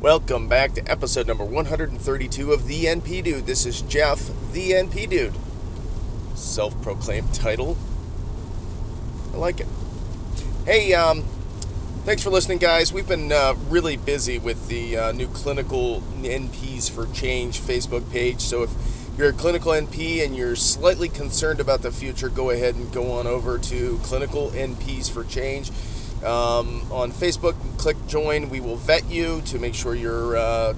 Welcome back to episode number 132 of The NP Dude. This is Jeff, The NP Dude. Self proclaimed title. I like it. Hey, um, thanks for listening, guys. We've been uh, really busy with the uh, new Clinical NPs for Change Facebook page. So if you're a clinical NP and you're slightly concerned about the future, go ahead and go on over to Clinical NPs for Change um, on Facebook. Click join. We will vet you to make sure you're uh,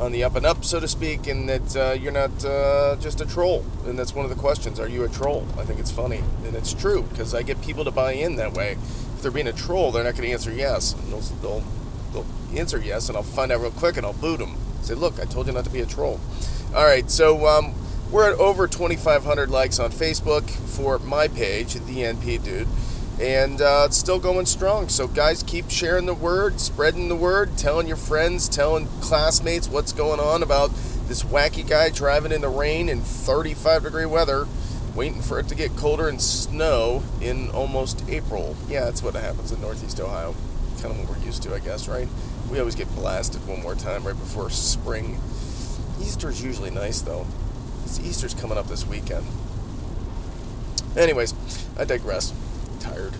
on the up and up, so to speak, and that uh, you're not uh, just a troll. And that's one of the questions: Are you a troll? I think it's funny, and it's true because I get people to buy in that way. If they're being a troll, they're not going to answer yes. They'll, they'll, they'll answer yes, and I'll find out real quick, and I'll boot them. Say, look, I told you not to be a troll. All right, so um, we're at over 2,500 likes on Facebook for my page, the NP Dude and uh, it's still going strong. So, guys, keep sharing the word, spreading the word, telling your friends, telling classmates what's going on about this wacky guy driving in the rain in 35 degree weather, waiting for it to get colder and snow in almost April. Yeah, that's what happens in Northeast Ohio. Kind of what we're used to, I guess, right? We always get blasted one more time right before spring. Easter's usually nice, though. Easter's coming up this weekend. Anyways, I digress tired.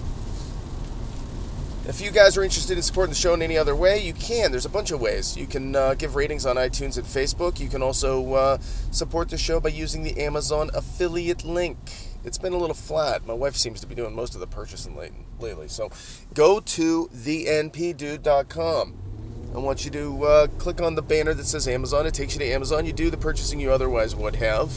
If you guys are interested in supporting the show in any other way, you can. There's a bunch of ways. You can uh, give ratings on iTunes and Facebook. You can also uh, support the show by using the Amazon affiliate link. It's been a little flat. My wife seems to be doing most of the purchasing lately. So go to thenpdude.com. I want you to uh, click on the banner that says Amazon. It takes you to Amazon. You do the purchasing you otherwise would have.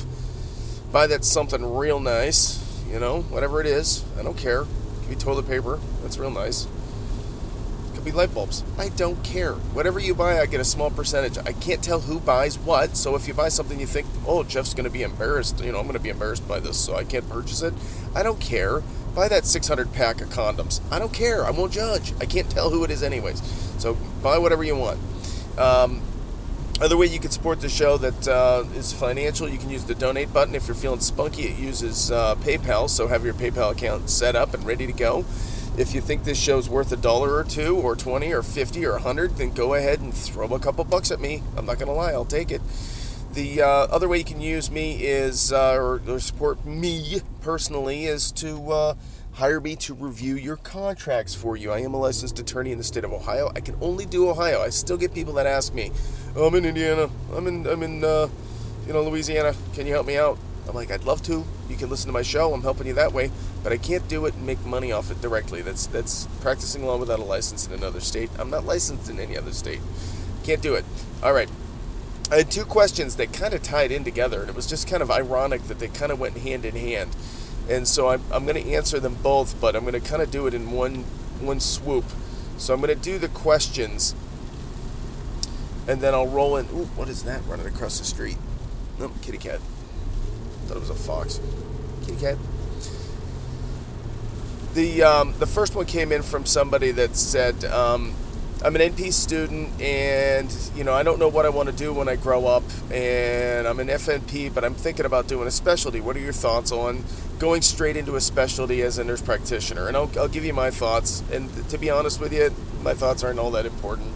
Buy that something real nice you know, whatever it is. I don't care. It could be toilet paper. That's real nice. It could be light bulbs. I don't care. Whatever you buy, I get a small percentage. I can't tell who buys what. So if you buy something you think, oh, Jeff's going to be embarrassed, you know, I'm going to be embarrassed by this, so I can't purchase it. I don't care. Buy that 600 pack of condoms. I don't care. I won't judge. I can't tell who it is, anyways. So buy whatever you want. Um, other way you can support the show that uh, is financial, you can use the donate button. If you're feeling spunky, it uses uh, PayPal, so have your PayPal account set up and ready to go. If you think this show's worth a dollar or two, or 20, or 50, or 100, then go ahead and throw a couple bucks at me. I'm not going to lie, I'll take it. The uh, other way you can use me is, uh, or, or, support me personally, is to uh, hire me to review your contracts for you. I am a licensed attorney in the state of Ohio. I can only do Ohio. I still get people that ask me, oh, "I'm in Indiana. I'm in I'm in uh, you know Louisiana. Can you help me out?" I'm like, "I'd love to. You can listen to my show. I'm helping you that way, but I can't do it and make money off it directly. That's that's practicing law without a license in another state. I'm not licensed in any other state. Can't do it. All right." I had two questions that kind of tied in together, and it was just kind of ironic that they kind of went hand in hand. And so I'm, I'm going to answer them both, but I'm going to kind of do it in one one swoop. So I'm going to do the questions, and then I'll roll in. Ooh, what is that running across the street? No, kitty cat. Thought it was a fox. Kitty cat. The um, the first one came in from somebody that said, um, "I'm an NP student, and you know I don't know what I want to do when I grow up, and I'm an FNP, but I'm thinking about doing a specialty. What are your thoughts on?" going straight into a specialty as a nurse practitioner. And I'll, I'll give you my thoughts. And to be honest with you, my thoughts aren't all that important.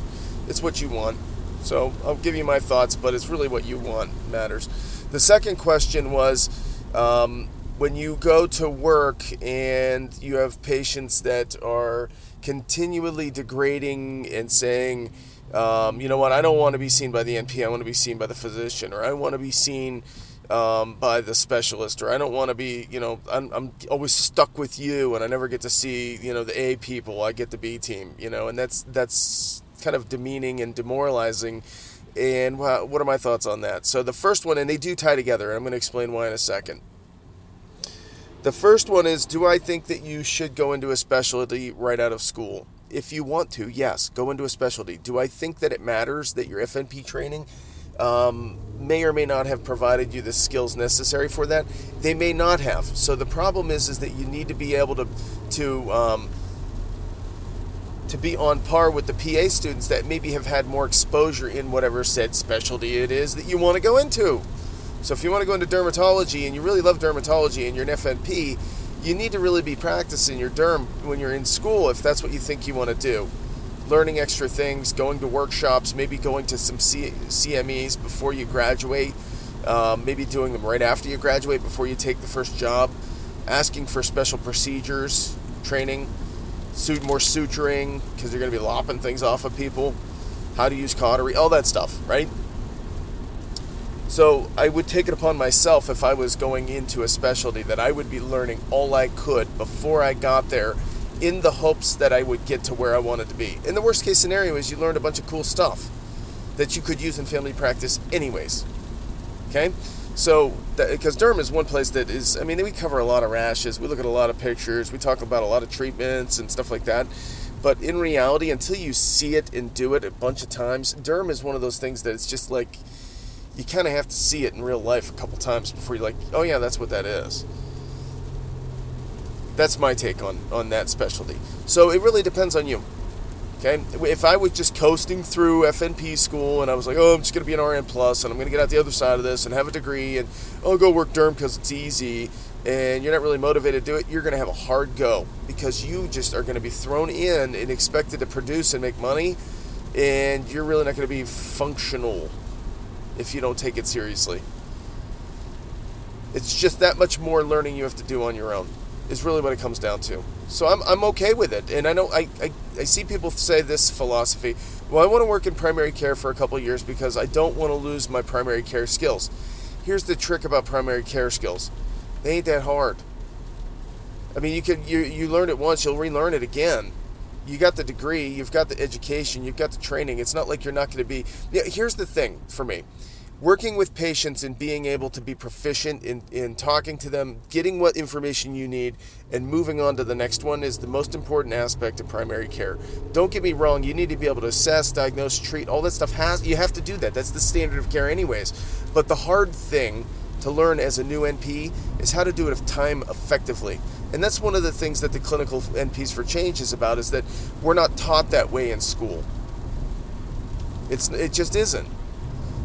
It's what you want. So I'll give you my thoughts, but it's really what you want matters. The second question was um, when you go to work and you have patients that are continually degrading and saying, um, you know what, I don't want to be seen by the NP, I want to be seen by the physician, or I want to be seen um, by the specialist, or I don't want to be, you know, I'm, I'm always stuck with you, and I never get to see, you know, the A people. I get the B team, you know, and that's that's kind of demeaning and demoralizing. And what are my thoughts on that? So the first one, and they do tie together, and I'm going to explain why in a second. The first one is Do I think that you should go into a specialty right out of school? If you want to, yes, go into a specialty. Do I think that it matters that your FNP training um, may or may not have provided you the skills necessary for that. They may not have. So the problem is, is that you need to be able to to um, to be on par with the PA students that maybe have had more exposure in whatever said specialty it is that you want to go into. So if you want to go into dermatology and you really love dermatology and you're an FNP, you need to really be practicing your derm when you're in school if that's what you think you want to do. Learning extra things, going to workshops, maybe going to some C- CMEs before you graduate, um, maybe doing them right after you graduate before you take the first job, asking for special procedures, training, more suturing because you're going to be lopping things off of people, how to use cautery, all that stuff, right? So I would take it upon myself if I was going into a specialty that I would be learning all I could before I got there in the hopes that I would get to where I wanted to be. And the worst case scenario is you learned a bunch of cool stuff that you could use in family practice anyways. Okay? So, because derm is one place that is, I mean, we cover a lot of rashes, we look at a lot of pictures, we talk about a lot of treatments and stuff like that. But in reality, until you see it and do it a bunch of times, derm is one of those things that it's just like, you kind of have to see it in real life a couple times before you're like, oh yeah, that's what that is. That's my take on on that specialty. So it really depends on you. Okay, if I was just coasting through FNP school and I was like, oh, I'm just going to be an RN plus and I'm going to get out the other side of this and have a degree and I'll go work derm because it's easy and you're not really motivated to do it, you're going to have a hard go because you just are going to be thrown in and expected to produce and make money and you're really not going to be functional if you don't take it seriously. It's just that much more learning you have to do on your own, is really what it comes down to. So I'm, I'm okay with it. And I know I, I, I see people say this philosophy well, I want to work in primary care for a couple years because I don't want to lose my primary care skills. Here's the trick about primary care skills they ain't that hard. I mean, you can you, you learn it once, you'll relearn it again you got the degree, you've got the education, you've got the training. It's not like you're not going to be. Here's the thing for me working with patients and being able to be proficient in, in talking to them, getting what information you need, and moving on to the next one is the most important aspect of primary care. Don't get me wrong, you need to be able to assess, diagnose, treat, all that stuff has you have to do that. That's the standard of care anyways. But the hard thing to learn as a new NP is how to do it time effectively. And that's one of the things that the clinical NPs for change is about is that we're not taught that way in school. It's it just isn't.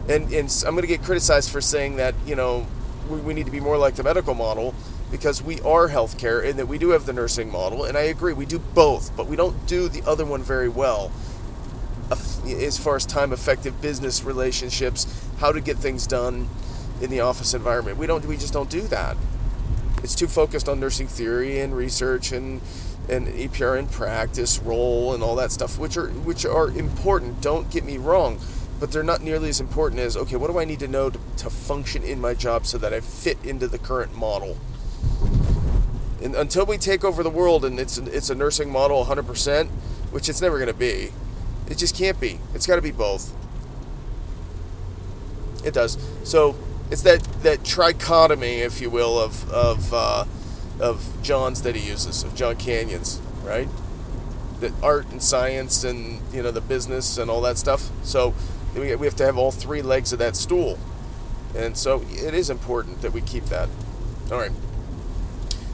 And, and I'm going to get criticized for saying that, you know, we, we need to be more like the medical model because we are healthcare and that we do have the nursing model. And I agree, we do both, but we don't do the other one very well as far as time effective business relationships, how to get things done in the office environment. We don't we just don't do that it's too focused on nursing theory and research and and EPR in practice role and all that stuff, which are which are important. Don't get me wrong, but they're not nearly as important as okay, what do I need to know to, to function in my job so that I fit into the current model? And until we take over the world and it's it's a nursing model 100%, which it's never going to be, it just can't be. It's got to be both. It does. So it's that that trichotomy, if you will, of of uh, of John's that he uses of John Canyon's, right? That art and science and you know the business and all that stuff. So we we have to have all three legs of that stool, and so it is important that we keep that. All right.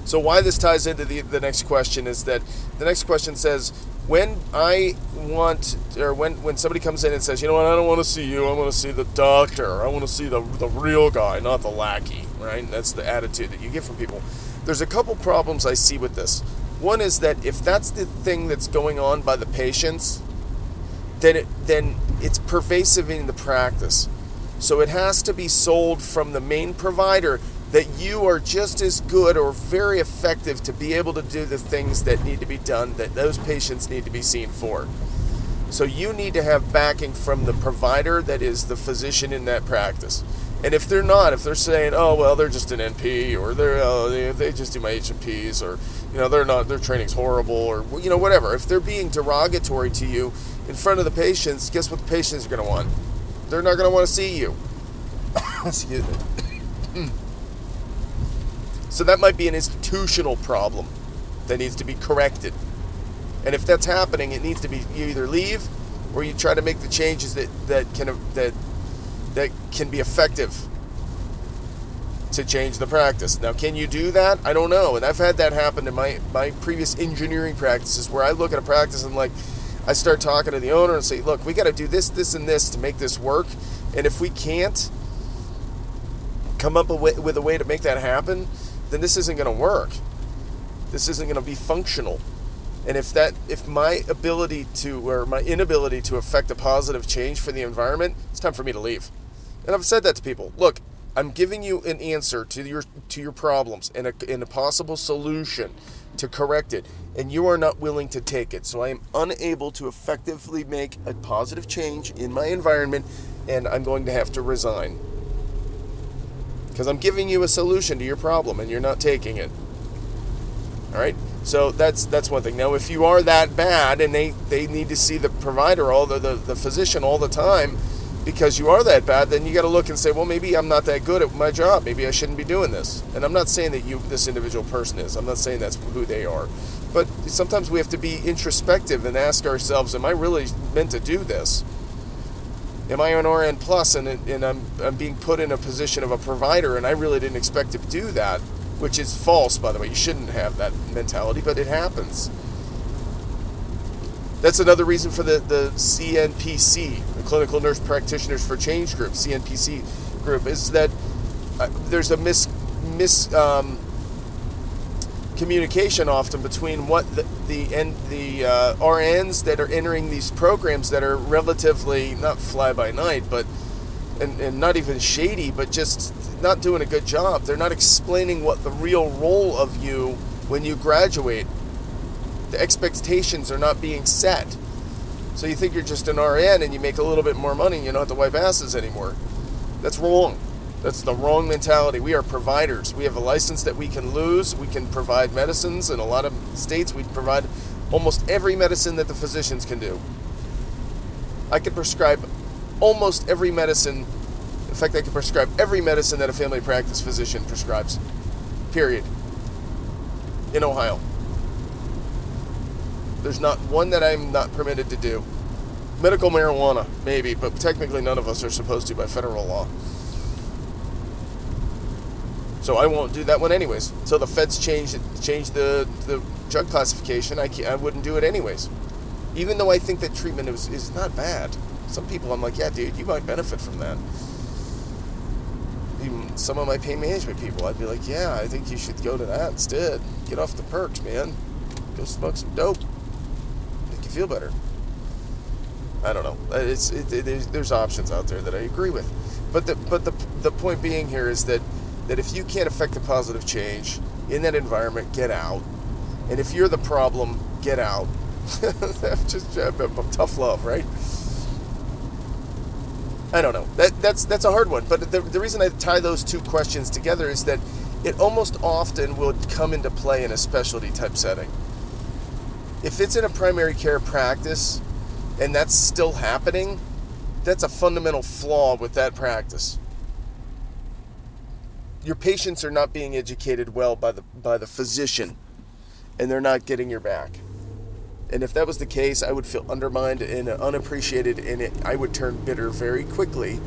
So why this ties into the the next question is that the next question says when I want, or when, when somebody comes in and says, you know what, I don't want to see you, I want to see the doctor, I want to see the, the real guy, not the lackey, right? That's the attitude that you get from people. There's a couple problems I see with this. One is that if that's the thing that's going on by the patients, then it, then it's pervasive in the practice. So it has to be sold from the main provider that you are just as good or very effective to be able to do the things that need to be done that those patients need to be seen for. So you need to have backing from the provider that is the physician in that practice. And if they're not, if they're saying, "Oh well, they're just an NP," or they're uh, they, they just do my H&Ps, or you know they're not their training's horrible, or you know whatever. If they're being derogatory to you in front of the patients, guess what the patients are going to want? They're not going to want to see you. Excuse me. So that might be an institutional problem that needs to be corrected. And if that's happening, it needs to be you either leave or you try to make the changes that, that can that that can be effective to change the practice. Now, can you do that? I don't know. And I've had that happen in my my previous engineering practices where I look at a practice and like I start talking to the owner and say, "Look, we got to do this, this, and this to make this work. And if we can't come up with a way to make that happen, then this isn't going to work. This isn't going to be functional. And if that if my ability to or my inability to affect a positive change for the environment, it's time for me to leave. And I've said that to people. Look, I'm giving you an answer to your to your problems and a, and a possible solution to correct it, and you are not willing to take it. So I am unable to effectively make a positive change in my environment, and I'm going to have to resign because I'm giving you a solution to your problem and you're not taking it. All right. So that's that's one thing. Now, if you are that bad and they, they need to see the provider, all the, the, the physician all the time, because you are that bad, then you got to look and say, well, maybe I'm not that good at my job. Maybe I shouldn't be doing this. And I'm not saying that you, this individual person is. I'm not saying that's who they are. But sometimes we have to be introspective and ask ourselves, am I really meant to do this? Am I an RN plus and, and I'm, I'm being put in a position of a provider and I really didn't expect to do that? which is false, by the way. You shouldn't have that mentality, but it happens. That's another reason for the, the CNPC, the Clinical Nurse Practitioners for Change group, CNPC group, is that uh, there's a mis, mis um, communication often between what the the, the uh, RNs that are entering these programs that are relatively not fly by night, but and, and not even shady, but just not doing a good job. They're not explaining what the real role of you when you graduate. The expectations are not being set. So you think you're just an RN and you make a little bit more money and you don't have to wipe asses anymore. That's wrong. That's the wrong mentality. We are providers. We have a license that we can lose. We can provide medicines. In a lot of states, we provide almost every medicine that the physicians can do. I can prescribe almost every medicine in fact, I can prescribe every medicine that a family practice physician prescribes. Period. In Ohio. There's not one that I'm not permitted to do. Medical marijuana, maybe, but technically none of us are supposed to by federal law. So I won't do that one anyways. So the feds changed change the, the drug classification, I, I wouldn't do it anyways. Even though I think that treatment is, is not bad. Some people I'm like, yeah, dude, you might benefit from that even some of my pain management people, I'd be like, yeah, I think you should go to that instead. Get off the perks, man. Go smoke some dope. Make you feel better. I don't know. Uh, it's it, it, there's, there's options out there that I agree with, but the but the the point being here is that that if you can't affect a positive change in that environment, get out. And if you're the problem, get out. just tough love, right? I don't know. That, that's that's a hard one. But the, the reason I tie those two questions together is that it almost often will come into play in a specialty type setting. If it's in a primary care practice and that's still happening, that's a fundamental flaw with that practice. Your patients are not being educated well by the by the physician and they're not getting your back. And if that was the case, I would feel undermined and unappreciated, and it, I would turn bitter very quickly,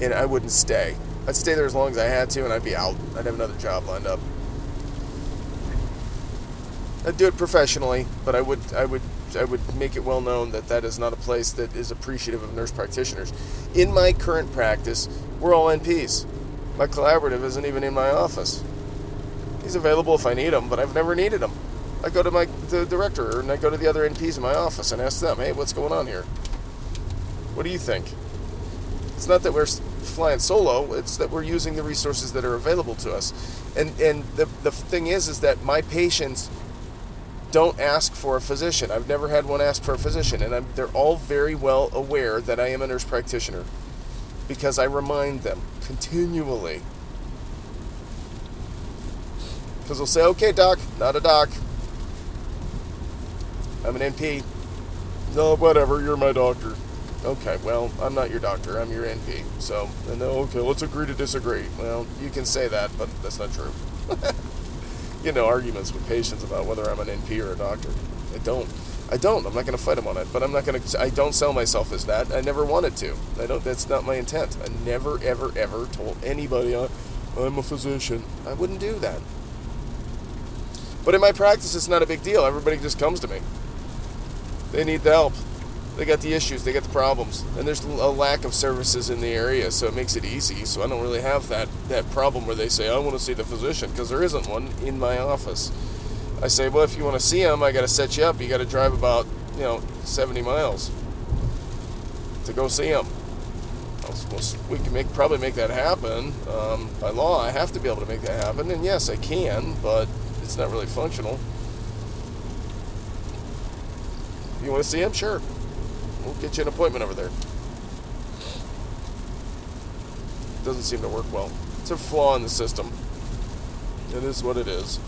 and I wouldn't stay. I'd stay there as long as I had to, and I'd be out. I'd have another job lined up. I'd do it professionally, but I would, I would, I would make it well known that that is not a place that is appreciative of nurse practitioners. In my current practice, we're all NPs. My collaborative isn't even in my office. He's available if I need him, but I've never needed him. I go to my the director and I go to the other NPs in my office and ask them, "Hey, what's going on here? What do you think?" It's not that we're flying solo; it's that we're using the resources that are available to us. And and the the thing is, is that my patients don't ask for a physician. I've never had one ask for a physician, and I'm, they're all very well aware that I am a nurse practitioner because I remind them continually. Because they'll say, "Okay, doc, not a doc." I'm an NP. No, whatever, you're my doctor. Okay, well, I'm not your doctor, I'm your NP. So, and then, okay, let's agree to disagree. Well, you can say that, but that's not true. you know, arguments with patients about whether I'm an NP or a doctor. I don't. I don't. I'm not going to fight them on it, but I'm not going to. I don't sell myself as that. I never wanted to. I don't. That's not my intent. I never, ever, ever told anybody I'm a physician. I wouldn't do that. But in my practice, it's not a big deal. Everybody just comes to me. They need the help. They got the issues, they got the problems, and there's a lack of services in the area, so it makes it easy. So I don't really have that that problem where they say I want to see the physician because there isn't one in my office. I say, well, if you want to see him, I got to set you up. You got to drive about, you know, 70 miles to go see him. We can make probably make that happen um, by law. I have to be able to make that happen, and yes, I can, but it's not really functional. You want to see him? Sure. We'll get you an appointment over there. Doesn't seem to work well. It's a flaw in the system. It is what it is.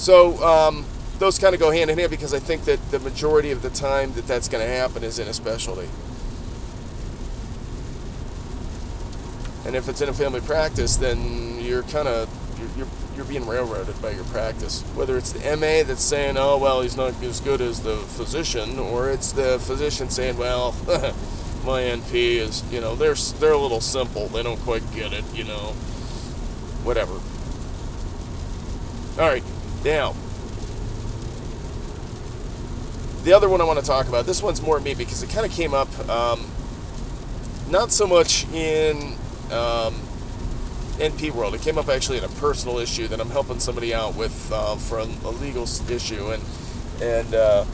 So um, those kind of go hand in hand because I think that the majority of the time that that's going to happen is in a specialty. And if it's in a family practice, then you're kind of you're, you're, you're being railroaded by your practice. Whether it's the MA that's saying, "Oh well, he's not as good as the physician," or it's the physician saying, "Well, my NP is you know they're they're a little simple. They don't quite get it. You know, whatever." All right, now the other one I want to talk about. This one's more me because it kind of came up. Um, not so much in um, NP world. It came up actually in a personal issue that I'm helping somebody out with uh, a, a, legal issue, and and uh,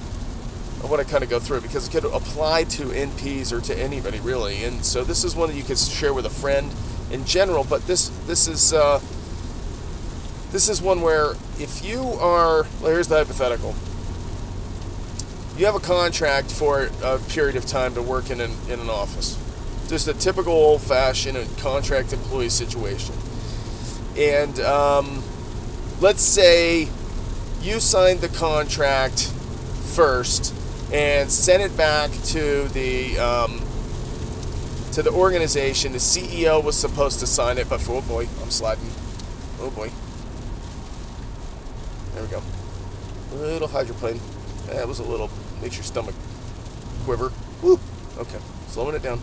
I want to kind of go through it because it could apply to NPs or to anybody really. And so this is one that you could share with a friend in general, but this this is uh, this is one where if you are well, here's the hypothetical. You have a contract for a period of time to work in an, in an office just a typical old fashioned contract employee situation. And um, let's say you signed the contract first and sent it back to the um, to the organization. The CEO was supposed to sign it, but for, oh boy, I'm sliding. Oh boy. There we go. A little hydroplane. That was a little. Makes your stomach quiver. Woo. Okay, slowing it down.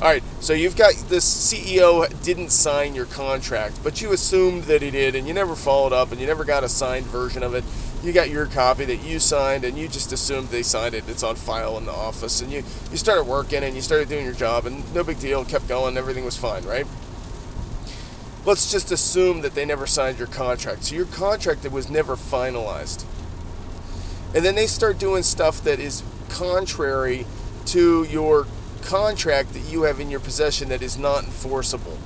All right, so you've got this CEO didn't sign your contract, but you assumed that he did, and you never followed up, and you never got a signed version of it. You got your copy that you signed, and you just assumed they signed it. It's on file in the office, and you you started working, and you started doing your job, and no big deal, kept going, everything was fine, right? Let's just assume that they never signed your contract. So your contract that was never finalized, and then they start doing stuff that is contrary to your contract that you have in your possession that is not enforceable.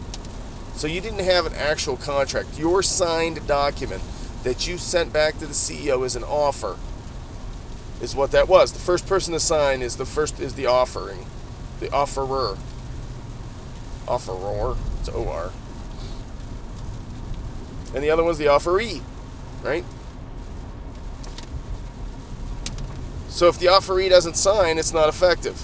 So you didn't have an actual contract. Your signed document that you sent back to the CEO is an offer. Is what that was. The first person to sign is the first is the offering, the offerer. Offeror. It's O R. And the other one's the offeree, right? So if the offeree doesn't sign, it's not effective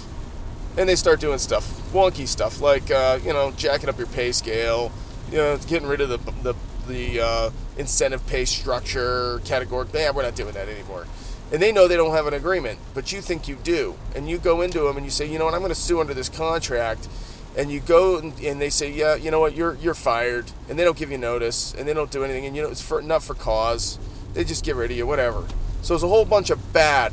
and they start doing stuff, wonky stuff like uh, you know jacking up your pay scale, you know getting rid of the the, the uh, incentive pay structure category. Yeah, we're not doing that anymore. And they know they don't have an agreement, but you think you do, and you go into them and you say, you know what, I'm going to sue under this contract. And you go and, and they say, yeah, you know what, you're you're fired, and they don't give you notice, and they don't do anything, and you know it's for not for cause. They just get rid of you, whatever. So it's a whole bunch of bad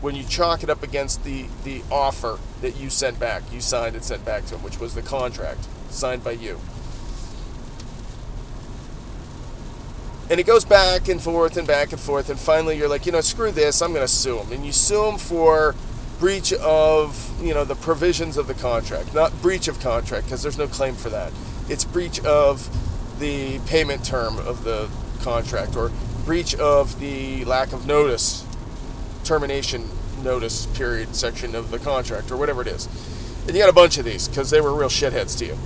when you chalk it up against the, the offer that you sent back, you signed and sent back to him, which was the contract signed by you. And it goes back and forth and back and forth, and finally you're like, you know, screw this, I'm going to sue him. And you sue him for breach of, you know, the provisions of the contract. Not breach of contract, because there's no claim for that. It's breach of the payment term of the contract, or breach of the lack of notice termination notice period section of the contract or whatever it is. And you got a bunch of these because they were real shitheads to you.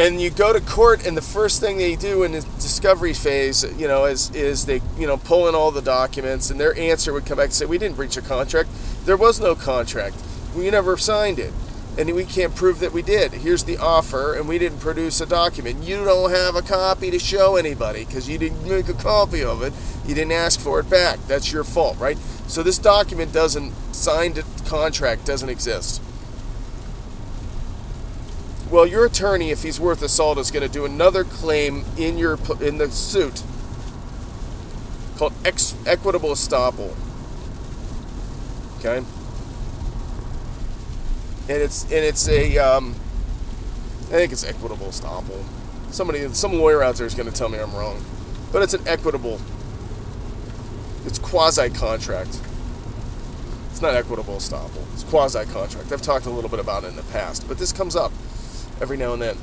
And you go to court, and the first thing they do in the discovery phase, you know, is is they you know pull in all the documents, and their answer would come back and say, "We didn't breach a contract. There was no contract. We never signed it." and we can't prove that we did. Here's the offer, and we didn't produce a document. You don't have a copy to show anybody because you didn't make a copy of it. You didn't ask for it back. That's your fault, right? So this document doesn't, signed contract doesn't exist. Well, your attorney, if he's worth a salt, is going to do another claim in your in the suit called ex, equitable estoppel. Okay and it's and it's a um, I think it's equitable estoppel. Somebody, some lawyer out there is going to tell me I'm wrong. but it's an equitable, it's quasi contract. It's not equitable estoppel, it's quasi contract. I've talked a little bit about it in the past, but this comes up every now and then.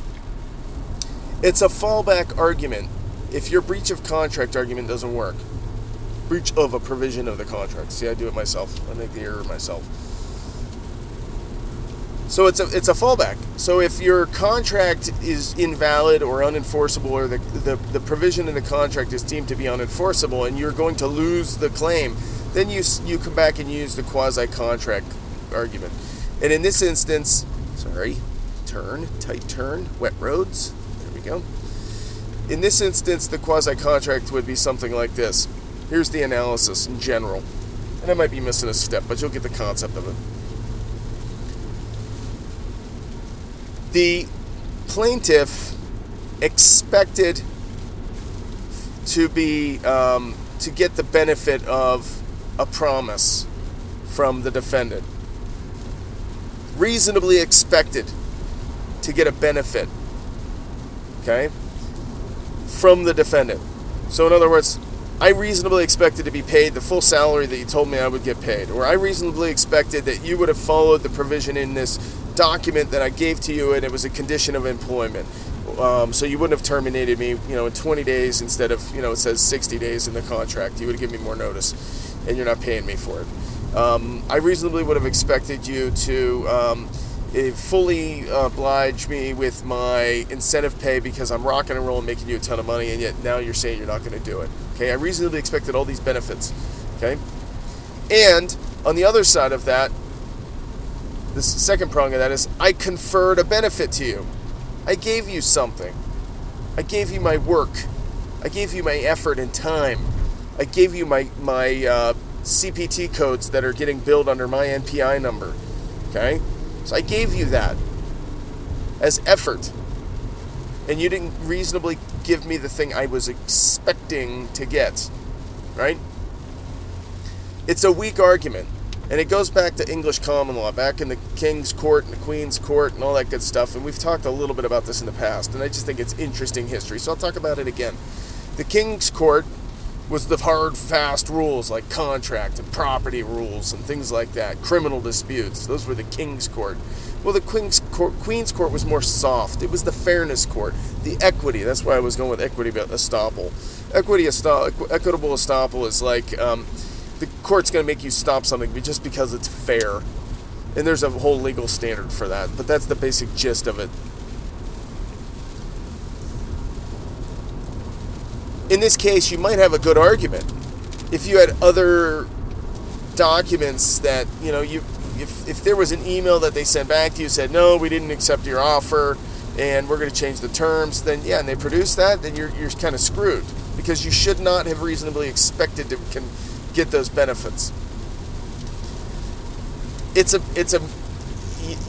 It's a fallback argument if your breach of contract argument doesn't work. Breach of a provision of the contract. See, I do it myself. I make the error myself. So it's a it's a fallback. So if your contract is invalid or unenforceable, or the, the, the provision in the contract is deemed to be unenforceable, and you're going to lose the claim, then you you come back and use the quasi contract argument. And in this instance, sorry, turn tight turn, wet roads. There we go. In this instance, the quasi contract would be something like this. Here's the analysis in general, and I might be missing a step, but you'll get the concept of it. the plaintiff expected to be um, to get the benefit of a promise from the defendant reasonably expected to get a benefit okay from the defendant so in other words I reasonably expected to be paid the full salary that you told me I would get paid, or I reasonably expected that you would have followed the provision in this document that I gave to you, and it was a condition of employment. Um, so you wouldn't have terminated me, you know, in 20 days instead of, you know, it says 60 days in the contract. You would have given me more notice, and you're not paying me for it. Um, I reasonably would have expected you to. Um, fully oblige me with my incentive pay because I'm rocking and rolling, making you a ton of money, and yet now you're saying you're not going to do it. Okay, I reasonably expected all these benefits. Okay, and on the other side of that, the second prong of that is I conferred a benefit to you. I gave you something. I gave you my work. I gave you my effort and time. I gave you my my uh, CPT codes that are getting billed under my NPI number. Okay, so I gave you that as effort. And you didn't reasonably give me the thing I was expecting to get. Right? It's a weak argument. And it goes back to English common law, back in the King's Court and the Queen's Court and all that good stuff. And we've talked a little bit about this in the past, and I just think it's interesting history. So I'll talk about it again. The King's Court was the hard, fast rules like contract and property rules and things like that, criminal disputes. Those were the king's court. Well, the queen's court, queen's court was more soft. It was the fairness court, the equity. That's why I was going with equity about estoppel. Equity equitable estoppel is like um, the court's going to make you stop something just because it's fair. And there's a whole legal standard for that, but that's the basic gist of it. In this case, you might have a good argument. If you had other documents that, you know, you if, if there was an email that they sent back to you said, no, we didn't accept your offer and we're going to change the terms, then yeah, and they produce that, then you're, you're kind of screwed because you should not have reasonably expected to can get those benefits. It's a it's a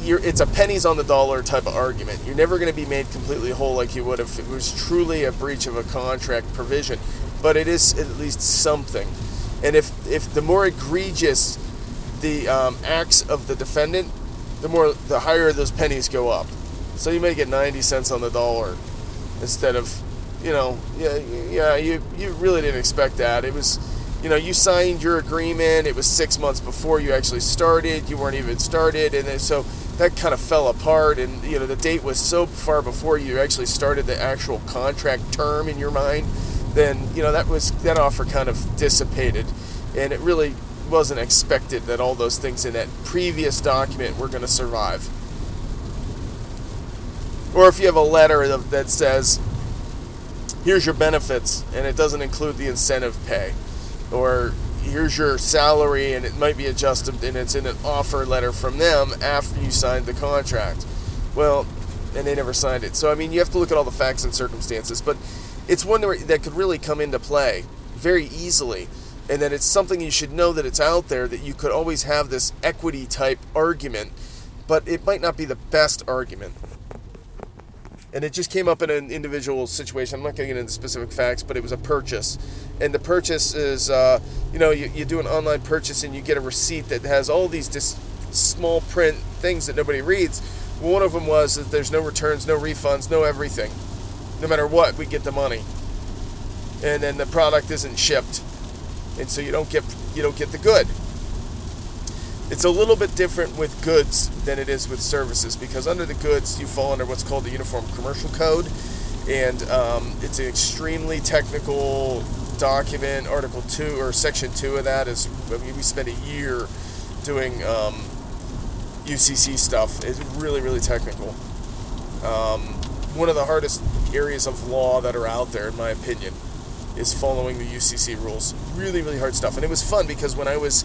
you're, it's a pennies on the dollar type of argument. You're never going to be made completely whole like you would if it was truly a breach of a contract provision, but it is at least something. And if if the more egregious the um, acts of the defendant, the more the higher those pennies go up. So you may get 90 cents on the dollar instead of, you know, yeah, yeah, you you really didn't expect that. It was you know, you signed your agreement. It was six months before you actually started. You weren't even started, and then, so that kind of fell apart. And you know, the date was so far before you actually started the actual contract term in your mind. Then you know that was that offer kind of dissipated, and it really wasn't expected that all those things in that previous document were going to survive. Or if you have a letter that says, "Here's your benefits," and it doesn't include the incentive pay or here's your salary and it might be adjusted and it's in an offer letter from them after you signed the contract. Well, and they never signed it. So, I mean, you have to look at all the facts and circumstances, but it's one that could really come into play very easily. And that it's something you should know that it's out there, that you could always have this equity type argument, but it might not be the best argument and it just came up in an individual situation. I'm not going to get into specific facts, but it was a purchase, and the purchase is, uh, you know, you, you do an online purchase and you get a receipt that has all these dis- small print things that nobody reads. Well, one of them was that there's no returns, no refunds, no everything. No matter what, we get the money. and then the product isn't shipped, and so you don't get you don't get the good. It's a little bit different with goods than it is with services because under the goods you fall under what's called the Uniform Commercial Code, and um, it's an extremely technical document. Article two or Section two of that is I mean, we spent a year doing um, UCC stuff. It's really really technical. Um, one of the hardest areas of law that are out there, in my opinion, is following the UCC rules. Really, really hard stuff. And it was fun because when I was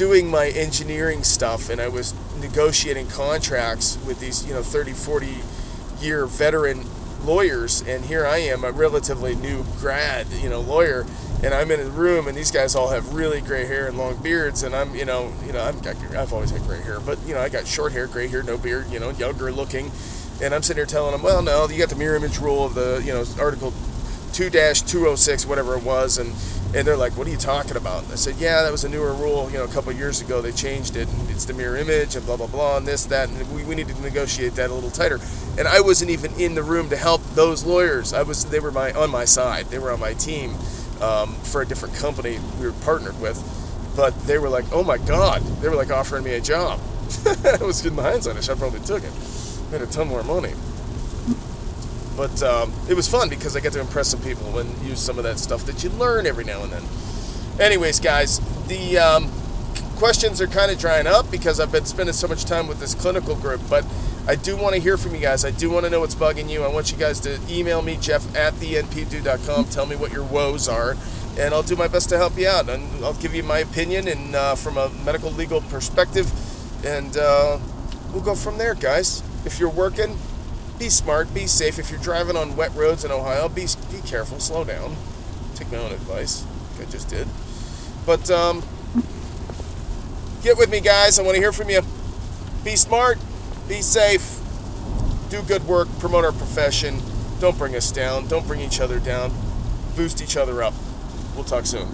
doing my engineering stuff and I was negotiating contracts with these, you know, 30, 40 year veteran lawyers, and here I am, a relatively new grad, you know, lawyer, and I'm in a room, and these guys all have really gray hair and long beards, and I'm, you know, you know, I've got, I've always had gray hair, but you know, I got short hair, gray hair, no beard, you know, younger looking, and I'm sitting here telling them, well, no, you got the mirror image rule of the, you know, Article 2-206, whatever it was, and and they're like, what are you talking about? And I said, yeah, that was a newer rule, you know, a couple years ago they changed it, it's the mirror image, and blah blah blah, and this that, and we, we need to negotiate that a little tighter. And I wasn't even in the room to help those lawyers. I was, they were my on my side, they were on my team um, for a different company we were partnered with, but they were like, oh my god, they were like offering me a job. I was in hindsight, I should probably took it. made a ton more money. But um, it was fun because I get to impress some people and use some of that stuff that you learn every now and then. Anyways, guys, the um, questions are kind of drying up because I've been spending so much time with this clinical group. But I do want to hear from you guys. I do want to know what's bugging you. I want you guys to email me, Jeff at thenpdude.com. Tell me what your woes are, and I'll do my best to help you out. And I'll give you my opinion and uh, from a medical legal perspective, and uh, we'll go from there, guys. If you're working, be smart, be safe. If you're driving on wet roads in Ohio, be be careful, slow down. Take my own advice, I just did. But um, get with me, guys. I want to hear from you. Be smart, be safe, do good work, promote our profession. Don't bring us down. Don't bring each other down. Boost each other up. We'll talk soon.